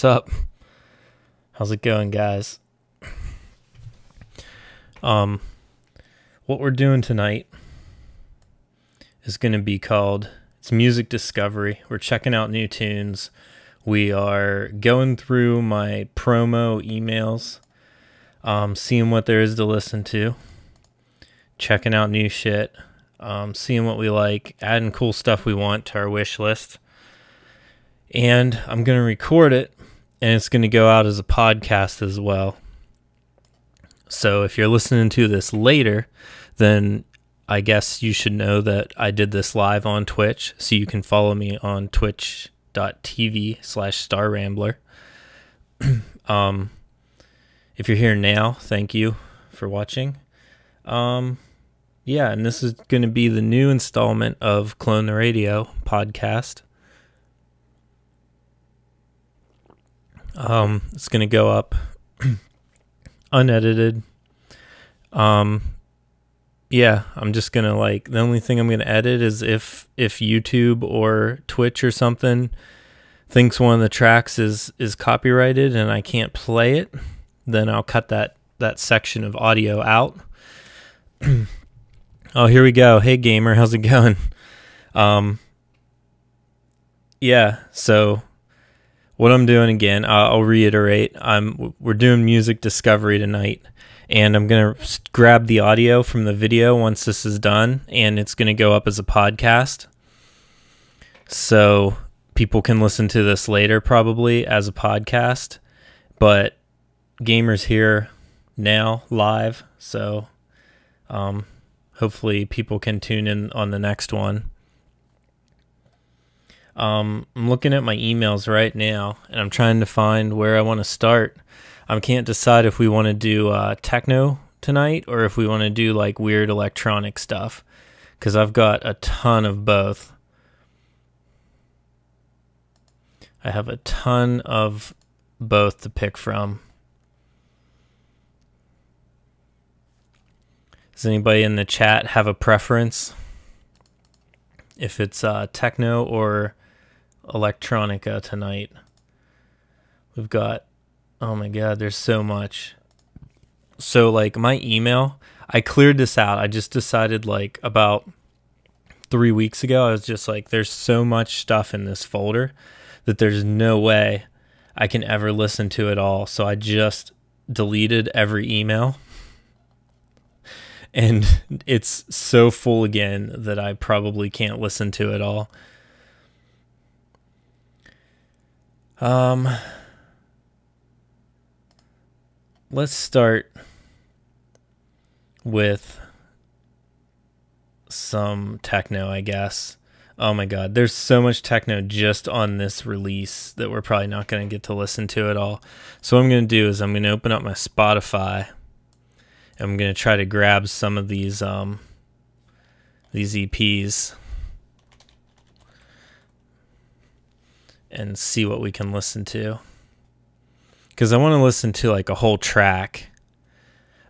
What's up? How's it going, guys? Um, what we're doing tonight is going to be called it's music discovery. We're checking out new tunes. We are going through my promo emails, um, seeing what there is to listen to, checking out new shit, um, seeing what we like, adding cool stuff we want to our wish list. And I'm going to record it, and it's going to go out as a podcast as well. So if you're listening to this later, then I guess you should know that I did this live on Twitch. So you can follow me on twitch.tv slash star rambler. um, if you're here now, thank you for watching. Um, yeah, and this is going to be the new installment of Clone the Radio podcast. Um, it's going to go up unedited. Um, yeah, I'm just gonna like the only thing I'm gonna edit is if if YouTube or Twitch or something thinks one of the tracks is is copyrighted and I can't play it, then I'll cut that that section of audio out. oh, here we go. Hey gamer, how's it going? Um yeah, so what I'm doing again, I'll reiterate, I'm we're doing music discovery tonight and I'm to grab the audio from the video once this is done and it's to go up as a podcast. So people can listen to this later probably as a podcast, but gamers here now live, so um, hopefully people can tune in on the next one. Um, I'm looking at my emails right now and I'm trying to find where I want to start. I can't decide if we want to do uh, techno tonight or if we want to do like weird electronic stuff because I've got a ton of both. I have a ton of both to pick from. Does anybody in the chat have a preference? If it's uh, techno or electronica tonight, we've got Oh my god, there's so much. So like my email, I cleared this out. I just decided like about 3 weeks ago I was just like there's so much stuff in this folder that there's no way I can ever listen to it all. So I just deleted every email. And it's so full again that I probably can't listen to it all. Um let's start with some techno, I guess. Oh my god, there's so much techno just on this release that we're probably not going to get to listen to it all. So what I'm going to do is I'm going to open up my Spotify. and I'm going to try to grab some of these um these EPs and see what we can listen to because I want to listen to like a whole track.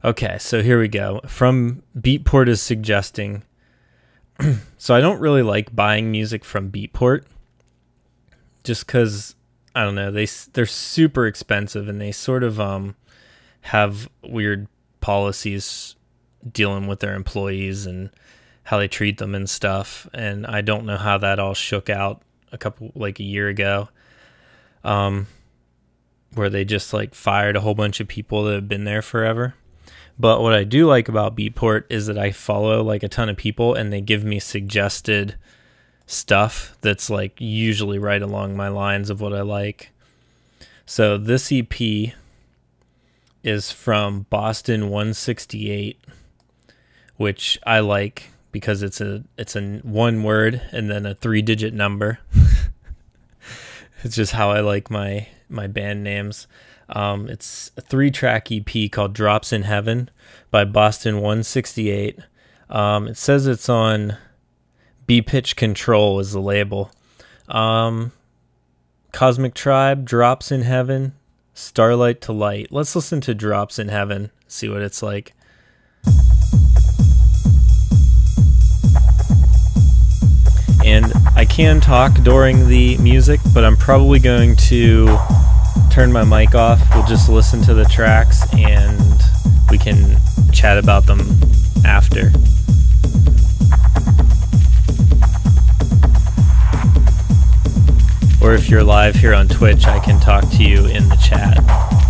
Okay, so here we go. From Beatport is suggesting. so I don't really like buying music from Beatport, just because I don't know they they're super expensive and they sort of um have weird policies dealing with their employees and how they treat them and stuff. And I don't know how that all shook out a couple like a year ago. Um, where they just like fired a whole bunch of people that have been there forever. But what I do like about Beatport is that I follow like a ton of people and they give me suggested stuff that's like usually right along my lines of what I like. So this EP is from Boston 168, which I like because it's a it's a one word and then a three digit number. it's just how I like my my band names. Um, it's a three track EP called Drops in Heaven by Boston 168. Um, it says it's on BPitch Control is the label. Um, Cosmic Tribe, Drops in Heaven, Starlight to Light. Let's listen to Drops in Heaven, see what it's like. And I can talk during the music, but I'm probably going to turn my mic off. We'll just listen to the tracks and we can chat about them after. Or if you're live here on Twitch, I can talk to you in the chat.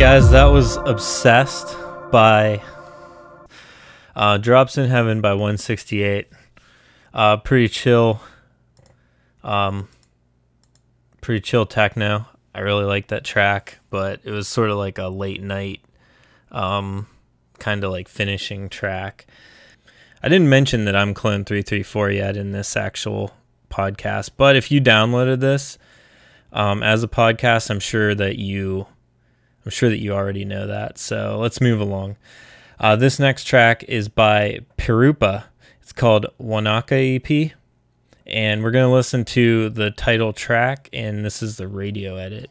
Guys, that was Obsessed by uh, Drops in Heaven by 168. Uh, pretty chill. Um, pretty chill techno. I really like that track, but it was sort of like a late night, um, kind of like finishing track. I didn't mention that I'm Clone 334 yet in this actual podcast, but if you downloaded this um, as a podcast, I'm sure that you I'm sure that you already know that. So let's move along. Uh, this next track is by Pirupa. It's called Wanaka EP. And we're going to listen to the title track, and this is the radio edit.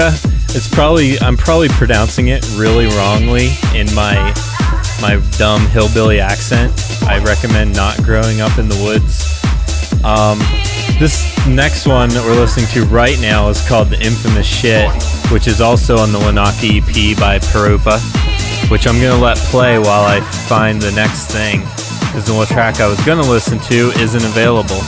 It's probably I'm probably pronouncing it really wrongly in my my dumb hillbilly accent. I recommend not growing up in the woods. Um, this next one that we're listening to right now is called The Infamous Shit, which is also on the Wanaka EP by Pirupa, which I'm going to let play while I find the next thing, because the track I was going to listen to isn't available.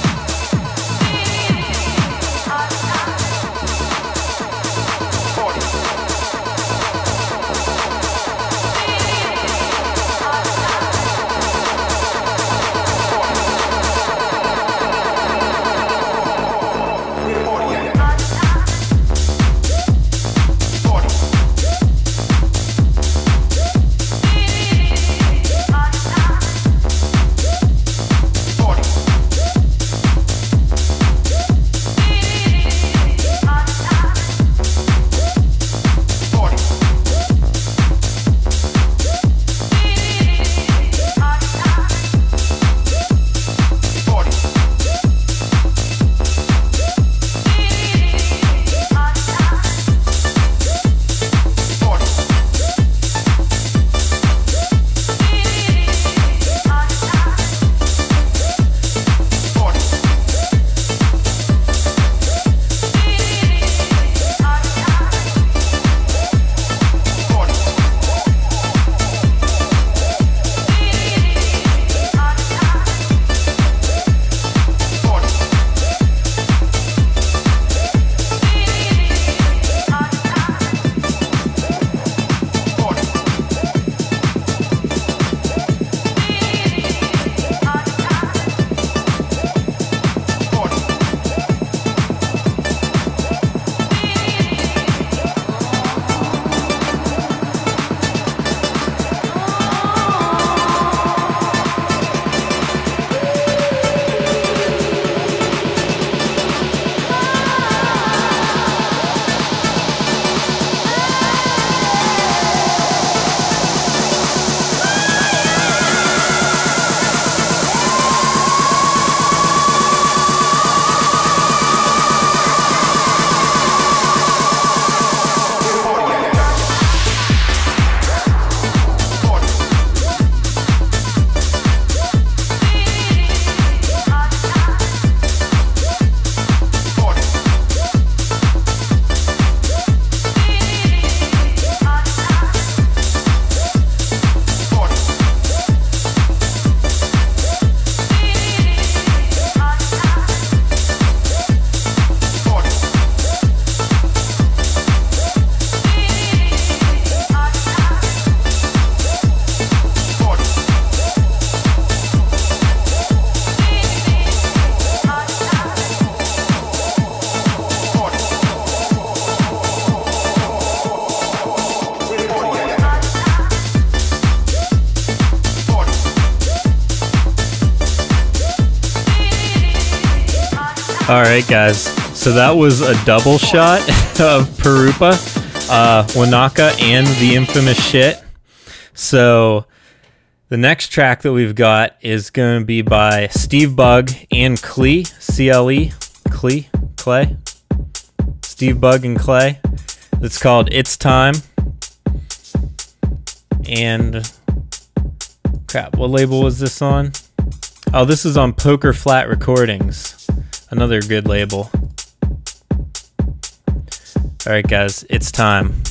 Right, guys. So that was a double shot of Pirupa, uh, Wanaka, and the infamous shit. So the next track that we've got is going to be by Steve Bug and Clee, C L E, Clee, Clay, Steve Bug and Clay. It's called It's Time. And crap, what label was this on? Oh, this is on Poker Flat Recordings. Another good label. All right, guys, it's time.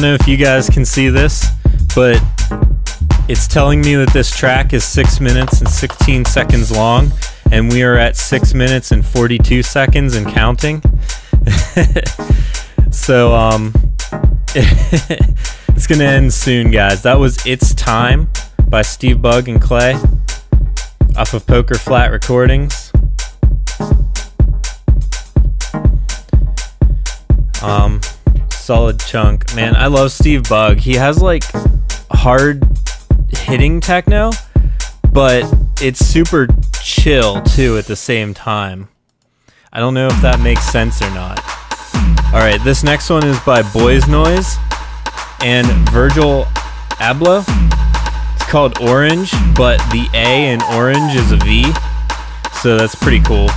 Don't know if you guys can see this, but it's telling me that this track is 6 minutes and 16 seconds long, and we are at 6 minutes and 42 seconds and counting. so, um, it's going to end soon, guys. That was It's Time by Steve Bug and Clay off of Poker Flat Recordings. Um, solid chunk. Man, I love Steve Bug. He has like hard hitting techno, but it's super chill too at the same time. I don't know if that makes sense or not. All right, this next one is by Boys Noize and Virgil Abloh. It's called Orange, but the A in orange is a V, so that's pretty cool.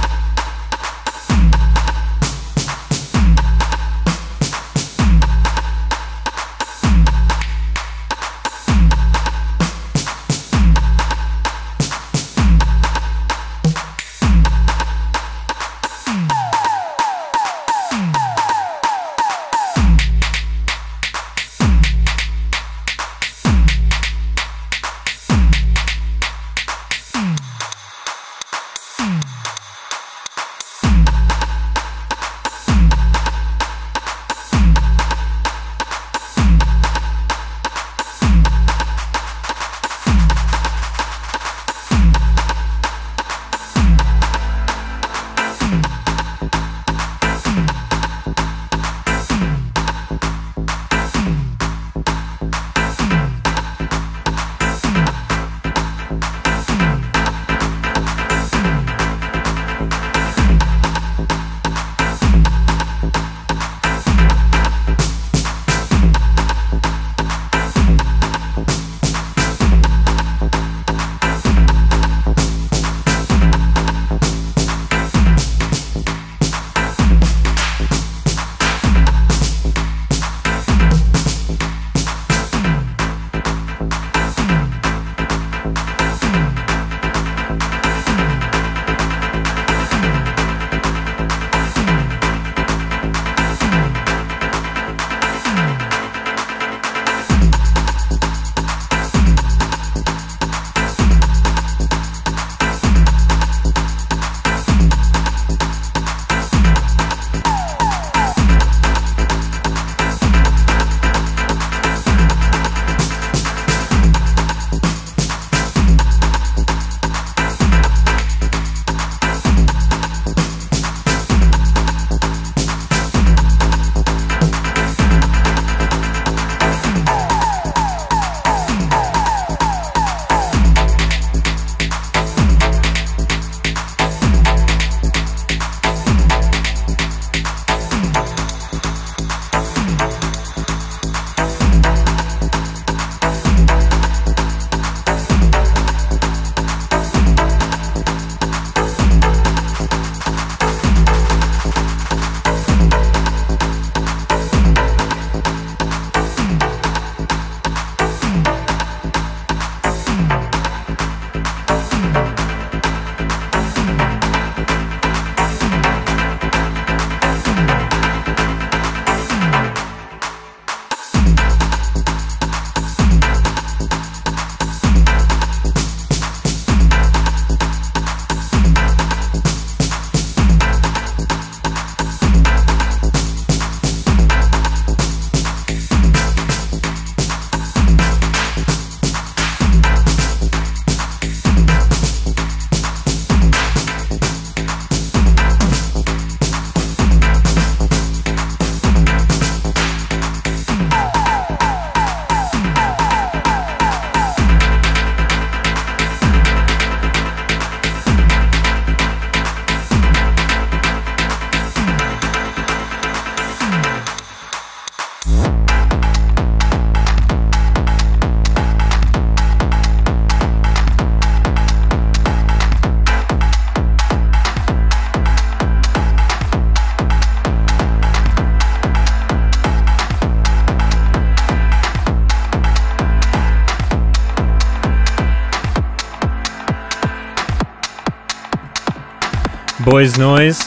Boys Noize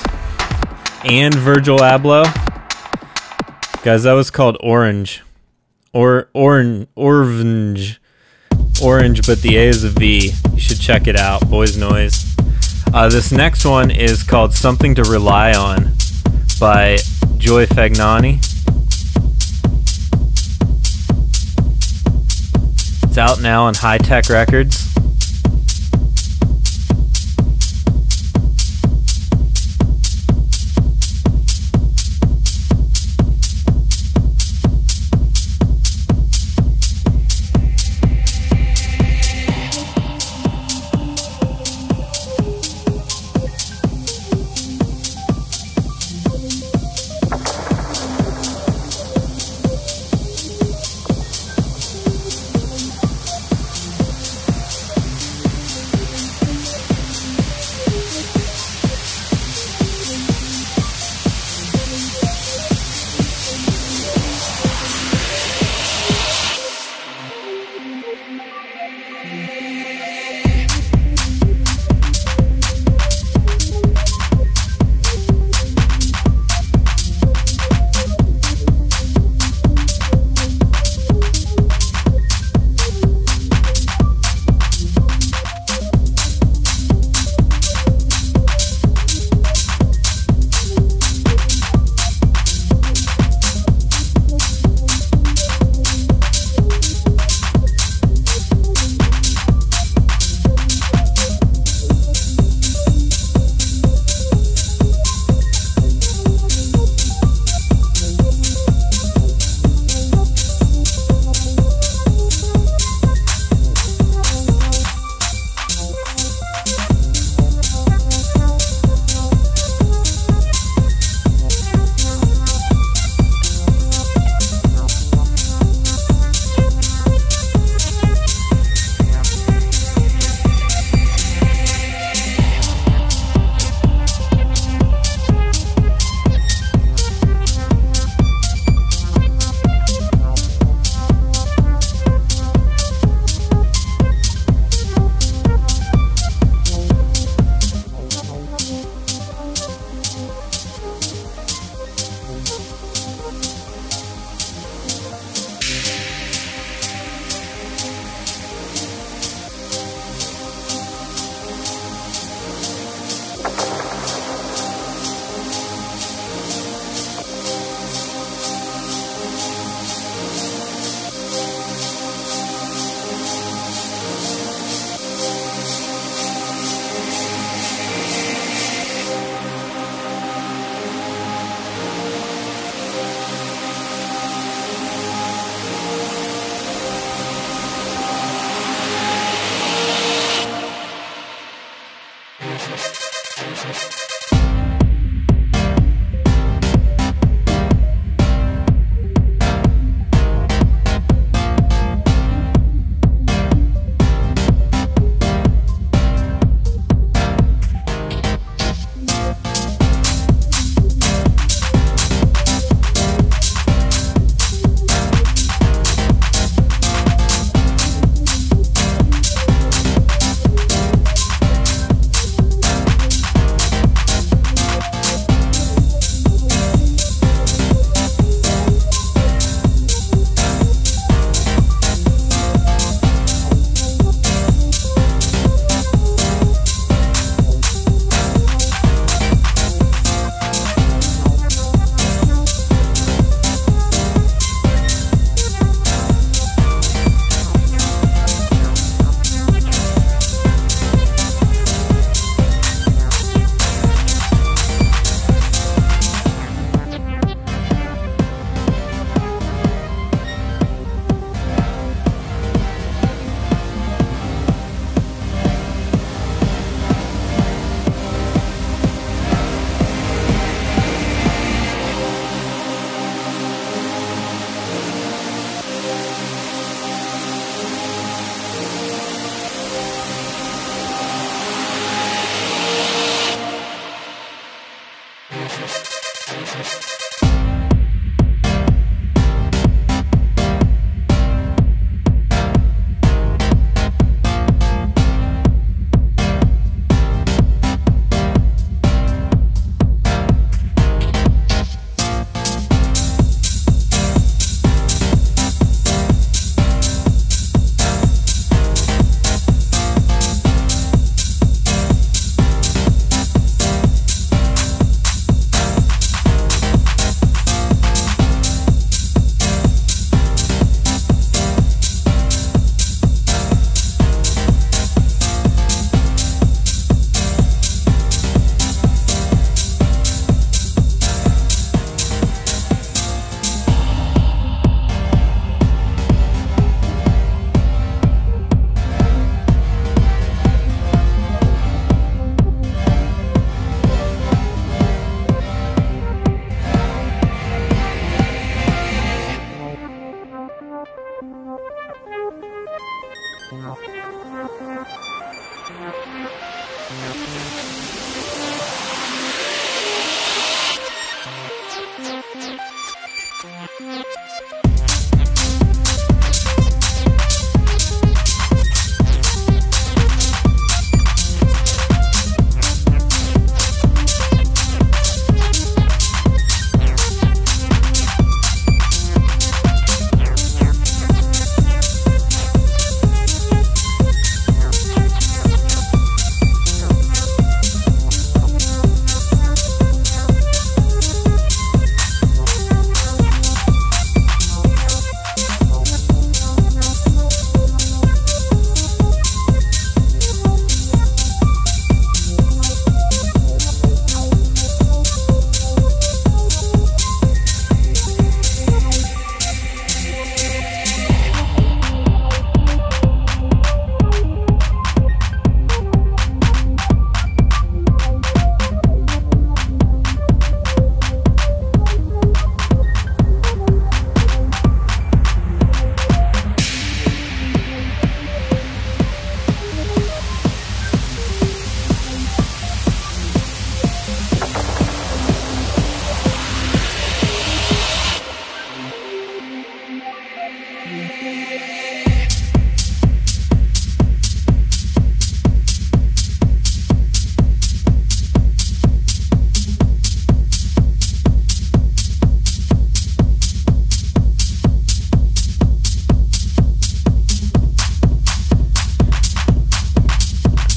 and Virgil Abloh. Guys, that was called Orange. or or orange, orange, but the A is a V. You should check it out, Boys Noize. Uh, this next one is called "Something to Rely On" by Joy Fagnani. It's out now on High Tech Records.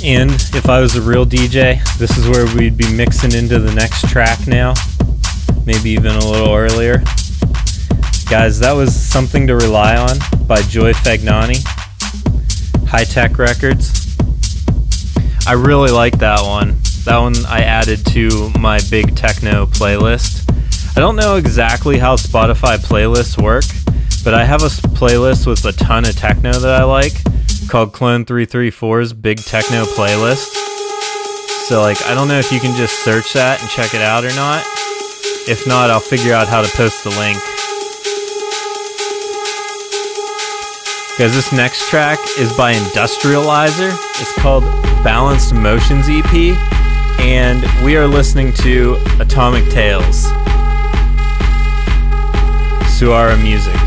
And if I was a real DJ, this is where we'd be mixing into the next track now, maybe even a little earlier. Guys, that was Something to Rely On by Joy Fagnani, High Tech Records. I really like that one. That one I added to my big techno playlist. I don't know exactly how Spotify playlists work, but I have a playlist with a ton of techno that I like called Clone 334's Big Techno Playlist. So, like, I don't know if you can just search that and check it out or not. If not, I'll figure out how to post the link. Because this next track is by Industrializer. It's called Balanced Motions EP. And we are listening to Atomic Tales. Suara Music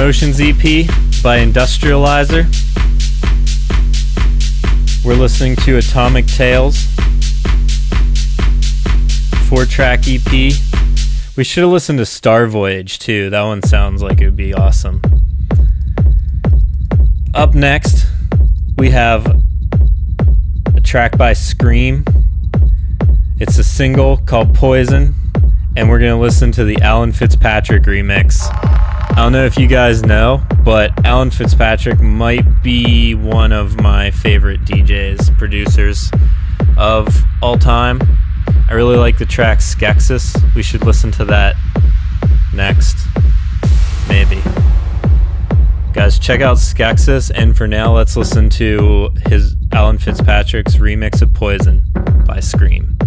Balanced Motions EP by Industrializer. We're listening to Atomic Tales, four track EP. We should have listened to Star Voyage too. That one sounds like it would be awesome. Up next, we have a track by Skream. It's a single called Poison, and we're going to listen to the Alan Fitzpatrick remix. I don't know if you guys know, but Alan Fitzpatrick might be one of my favorite DJs, producers of all time. I really like the track Skeksis. We should listen to that next. Maybe. Guys, check out Skeksis, and for now, let's listen to his Alan Fitzpatrick's remix of Poison by Skream.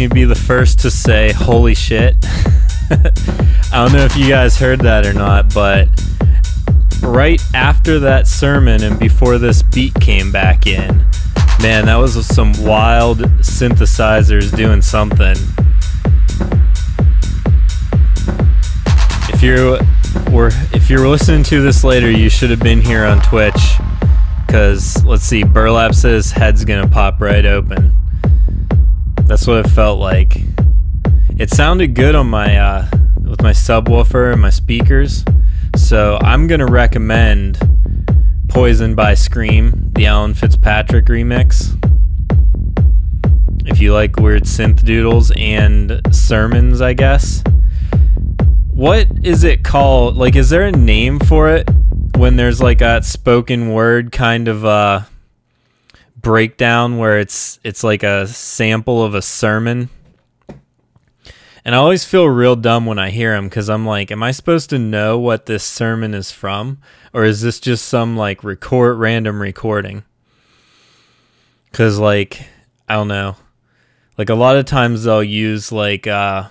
Me be the first to say, holy shit. I don't know if you guys heard that or not, but right after that sermon and before this beat came back in, man, that was some wild synthesizers doing something. If you were if you're listening to this later, you should have been here on Twitch. Cause let's see, Burlap says head's gonna pop right open. That's what it felt like. It sounded good on my uh, with my subwoofer and my speakers, so I'm gonna recommend "Poison" by Skream, the Alan Fitzpatrick remix. If you like weird synth doodles and sermons, I guess. What is it called? Like, is there a name for it when there's like a spoken word kind of uh breakdown where it's it's like a sample of a sermon. And I always feel real dumb when I hear them because I'm like, am I supposed to know what this sermon is from, or is this just some like record random recording? Because like I don't know, like a lot of times they'll use like uh,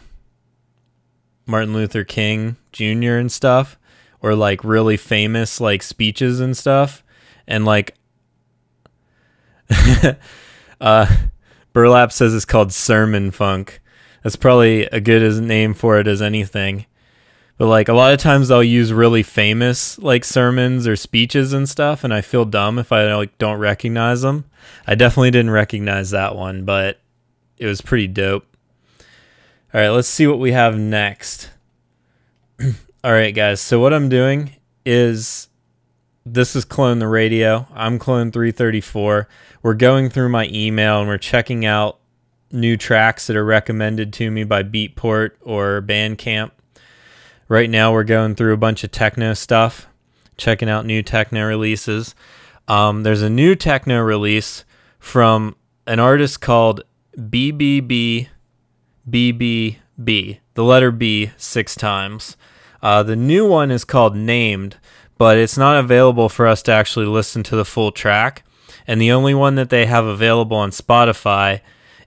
Martin Luther King Jr. and stuff, or like really famous like speeches and stuff, and like uh, Burlap says it's called Sermon Funk. That's probably a good as name for it as anything. But like a lot of times I'll use really famous like sermons or speeches and stuff, and I feel dumb if I like don't recognize them. I definitely didn't recognize that one, but it was pretty dope. All right, let's see what we have next. All right, guys. So what I'm doing is this is Clone the Radio. I'm Clone 334 we're going through my email and we're checking out new tracks that are recommended to me by Beatport or Bandcamp. Right now, we're going through a bunch of techno stuff, checking out new techno releases. Um, there's a new techno release from an artist called BBB BBB, the letter B six times. Uh, the new one is called Named, but it's not available for us to actually listen to the full track and the only one that they have available on Spotify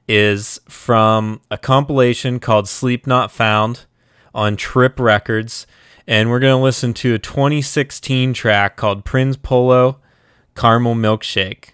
is from a compilation called Sleep Not Found on Trip Records. And we're going to listen to a 2016 track called Prince Polo Caramel Milkshake.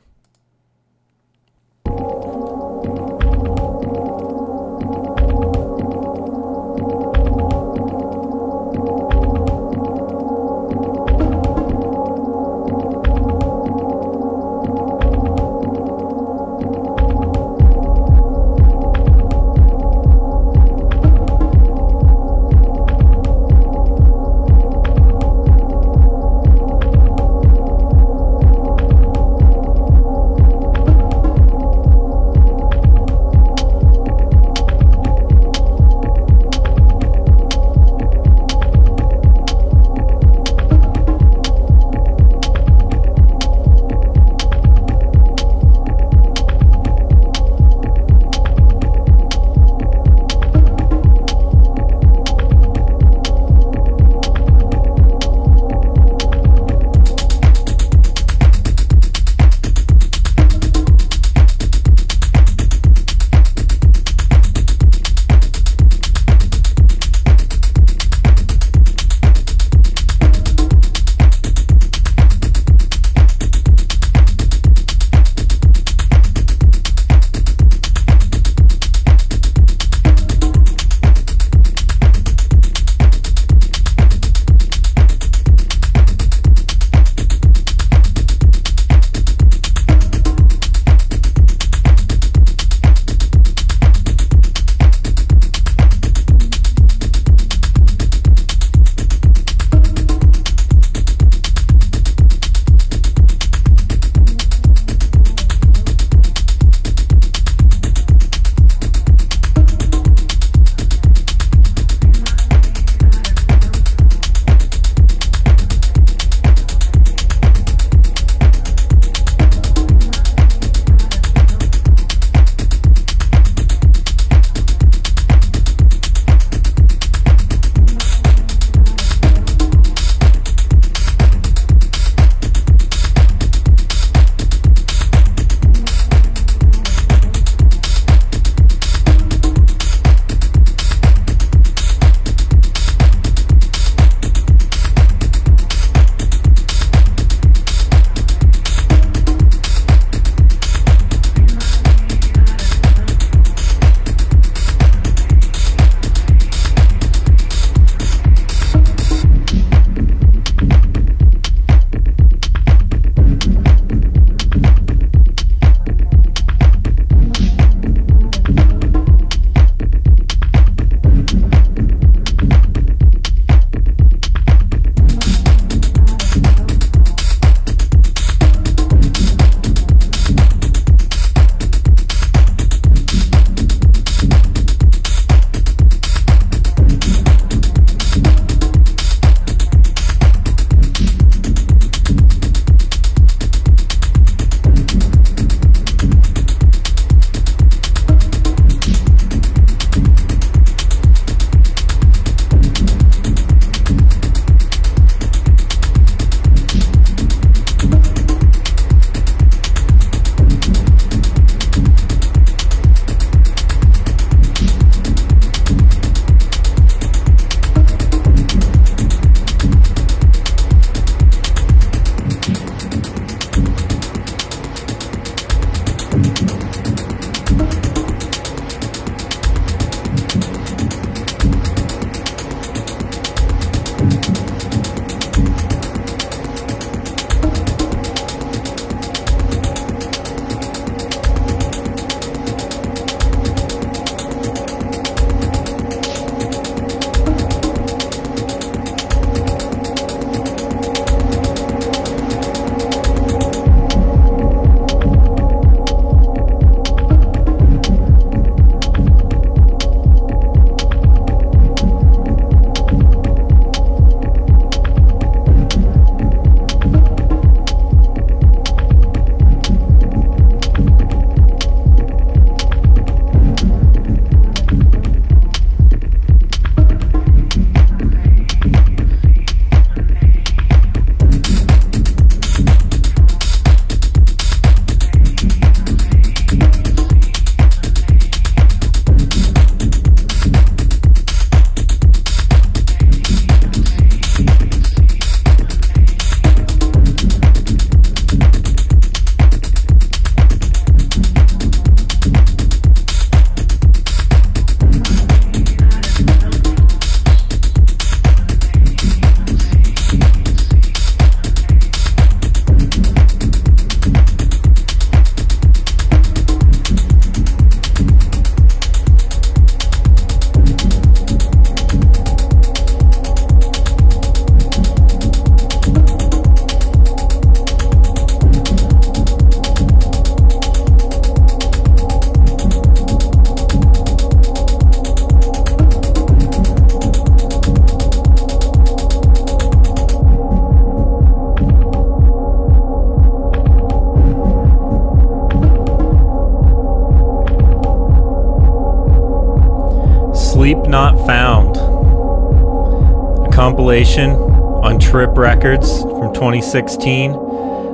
Records from 2016.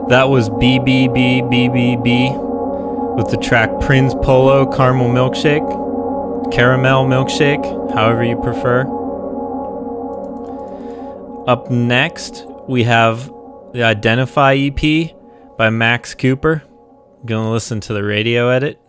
That was BBBBBB with the track Prince Polo Caramel Milkshake, Caramel Milkshake, however you prefer. Up next, we have the Identify EP by Max Cooper. Gonna listen to the radio edit.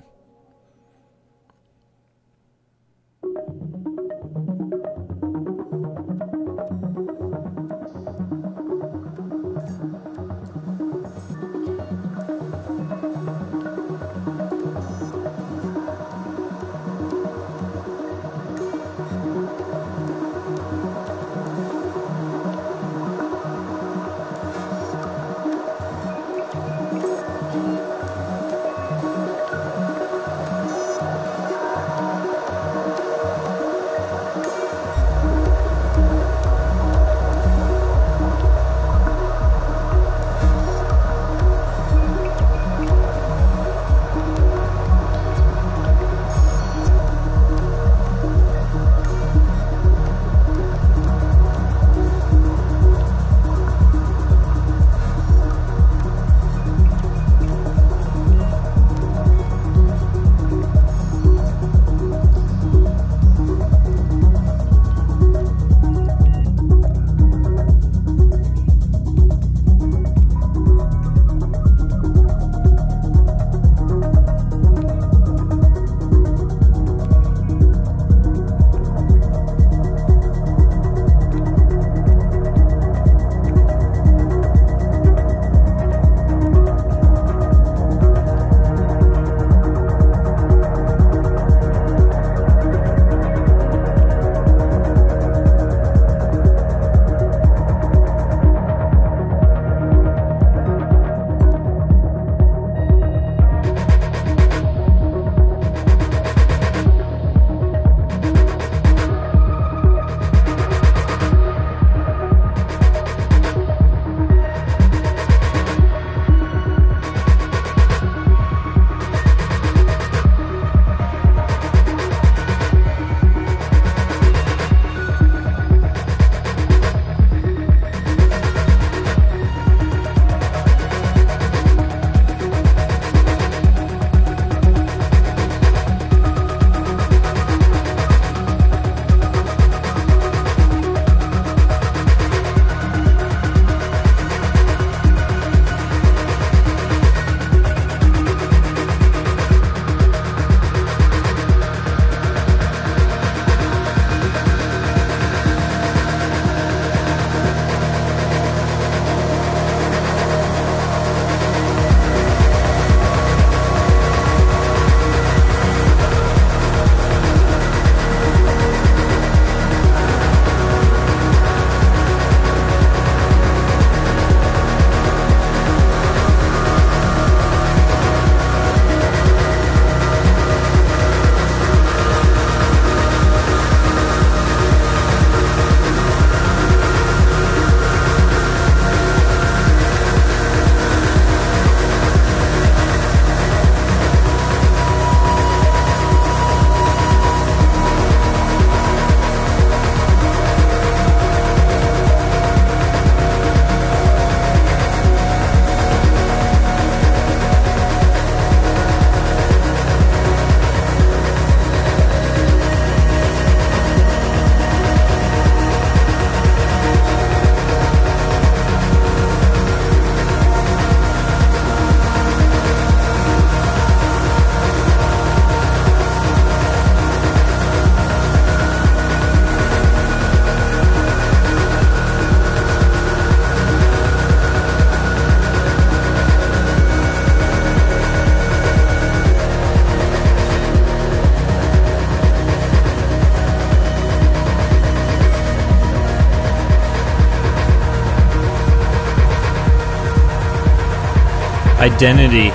Identity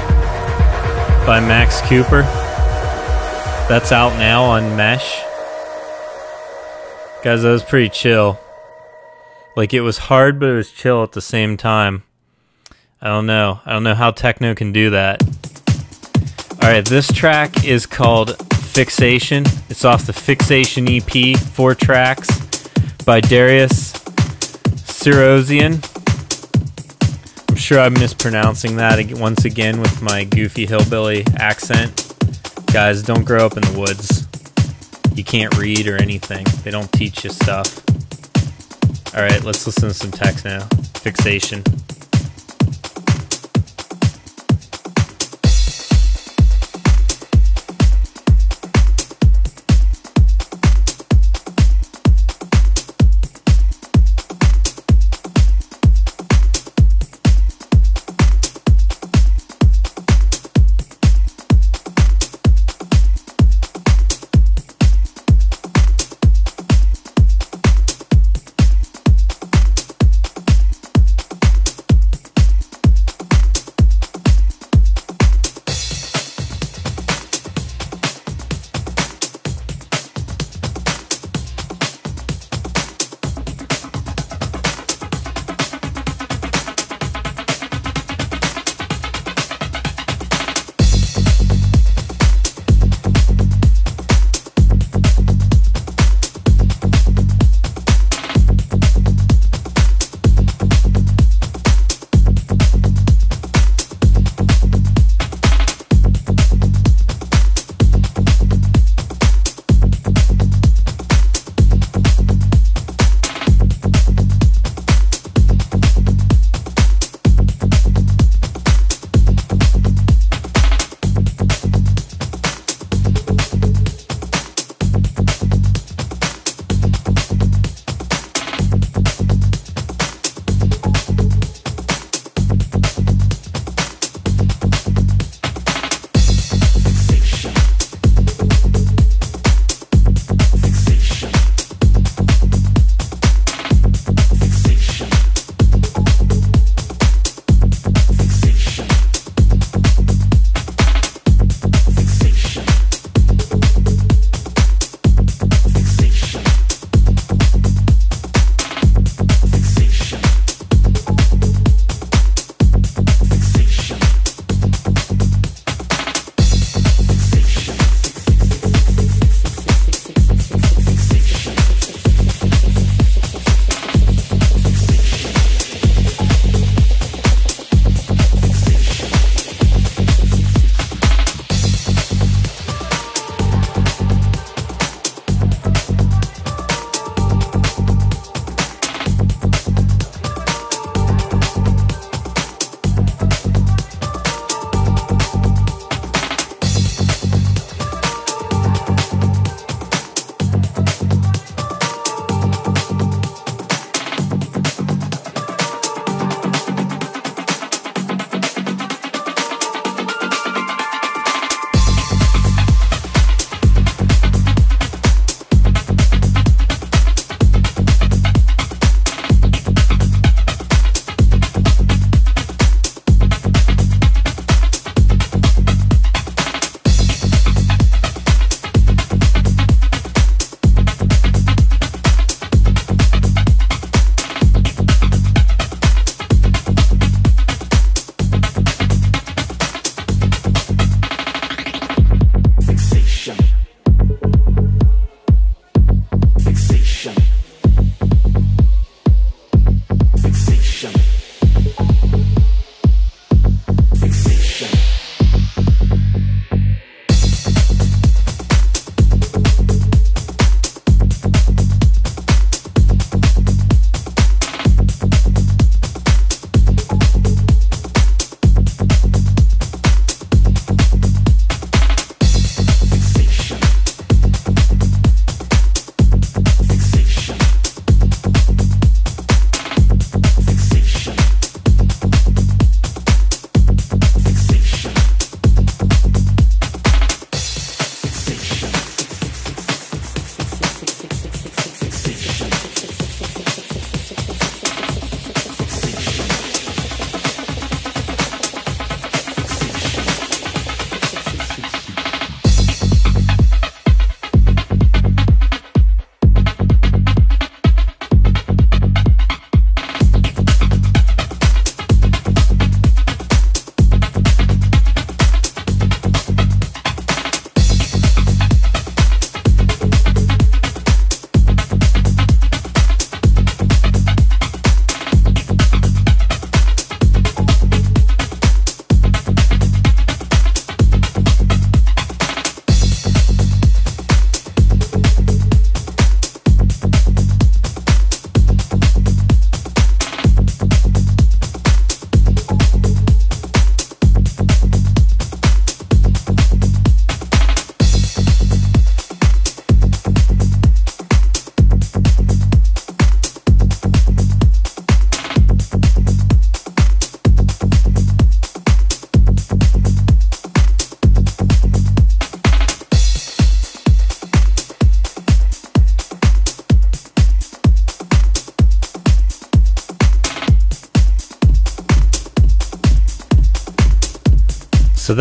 by Max Cooper. That's out now on Mesh. Guys, that was pretty chill. Like it was hard, but it was chill at the same time. I don't know. I don't know how techno can do that. All right, this track is called Fixation. It's off the Fixation EP, four tracks by Darius Syrossian. Sure I'm mispronouncing that once again with my goofy hillbilly accent. Guys, don't grow up in the woods. You can't read or anything, they don't teach you stuff. Alright, let's listen to some text now. Fixation.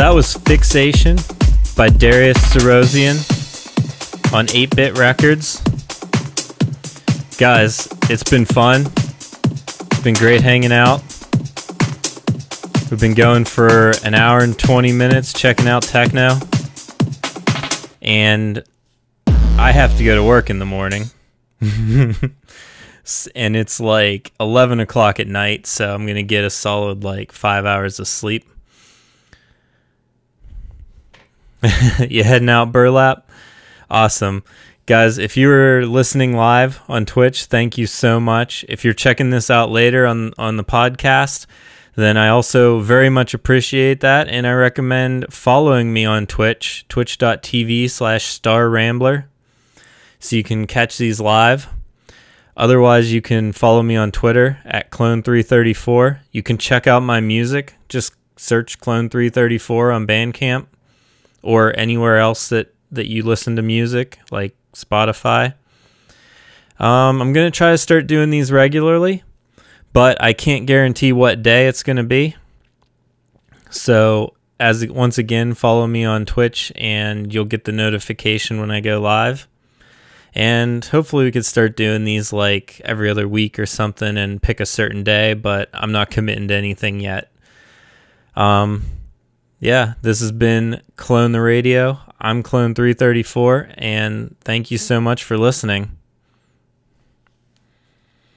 That was Fixation by Darius Syrossian on 8 Bit Records. Guys, it's been fun. It's been great hanging out. We've been going for an hour and 20 minutes checking out techno. And I have to go to work in the morning. and it's like 11 o'clock at night, so I'm going to get a solid like five hours of sleep. you heading out burlap? Awesome. Guys, if you were listening live on Twitch, thank you so much. If you're checking this out later on, on the podcast, then I also very much appreciate that. And I recommend following me on Twitch, twitch.tv slash star rambler, so you can catch these live. Otherwise, you can follow me on Twitter at clone334. You can check out my music. Just search clone334 on Bandcamp or anywhere else that, that you listen to music, like Spotify. Um, I'm going to try to start doing these regularly, but I can't guarantee what day it's going to be. So, as once again, follow me on Twitch and you'll get the notification when I go live. And hopefully, we could start doing these like every other week or something and pick a certain day, but I'm not committing to anything yet. Um, yeah, this has been Clone the Radio. I'm Clone334, and thank you so much for listening.